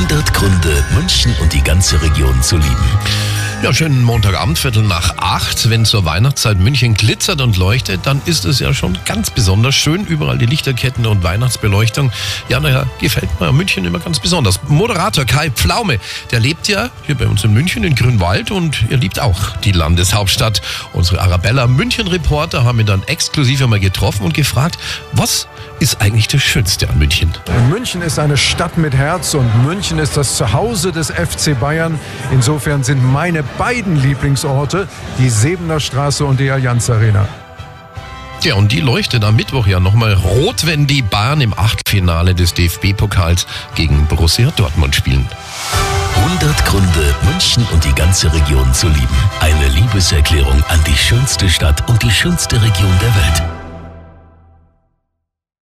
100 Gründe, München und die ganze Region zu lieben. Ja, schönen Montagabend, Viertel nach acht. Wenn zur Weihnachtszeit München glitzert und leuchtet, dann ist es ja schon ganz besonders schön. Überall die Lichterketten und Weihnachtsbeleuchtung. Ja, naja, gefällt mir München immer ganz besonders. Moderator Kai Pflaume, der lebt ja hier bei uns in München in Grünwald und er liebt auch die Landeshauptstadt. Unsere Arabella München-Reporter haben ihn dann exklusiv einmal getroffen und gefragt, was ist eigentlich das Schönste an München? München ist eine Stadt mit Herz und München ist das Zuhause des FC Bayern. Insofern sind meine beiden Lieblingsorte die Sebener Straße und die Allianz Arena. Ja, und die leuchtet am Mittwoch ja nochmal rot, wenn die Bayern im Achtelfinale des DFB-Pokals gegen Borussia Dortmund spielen. 100 Gründe, München und die ganze Region zu lieben. Eine Liebeserklärung an die schönste Stadt und die schönste Region der Welt.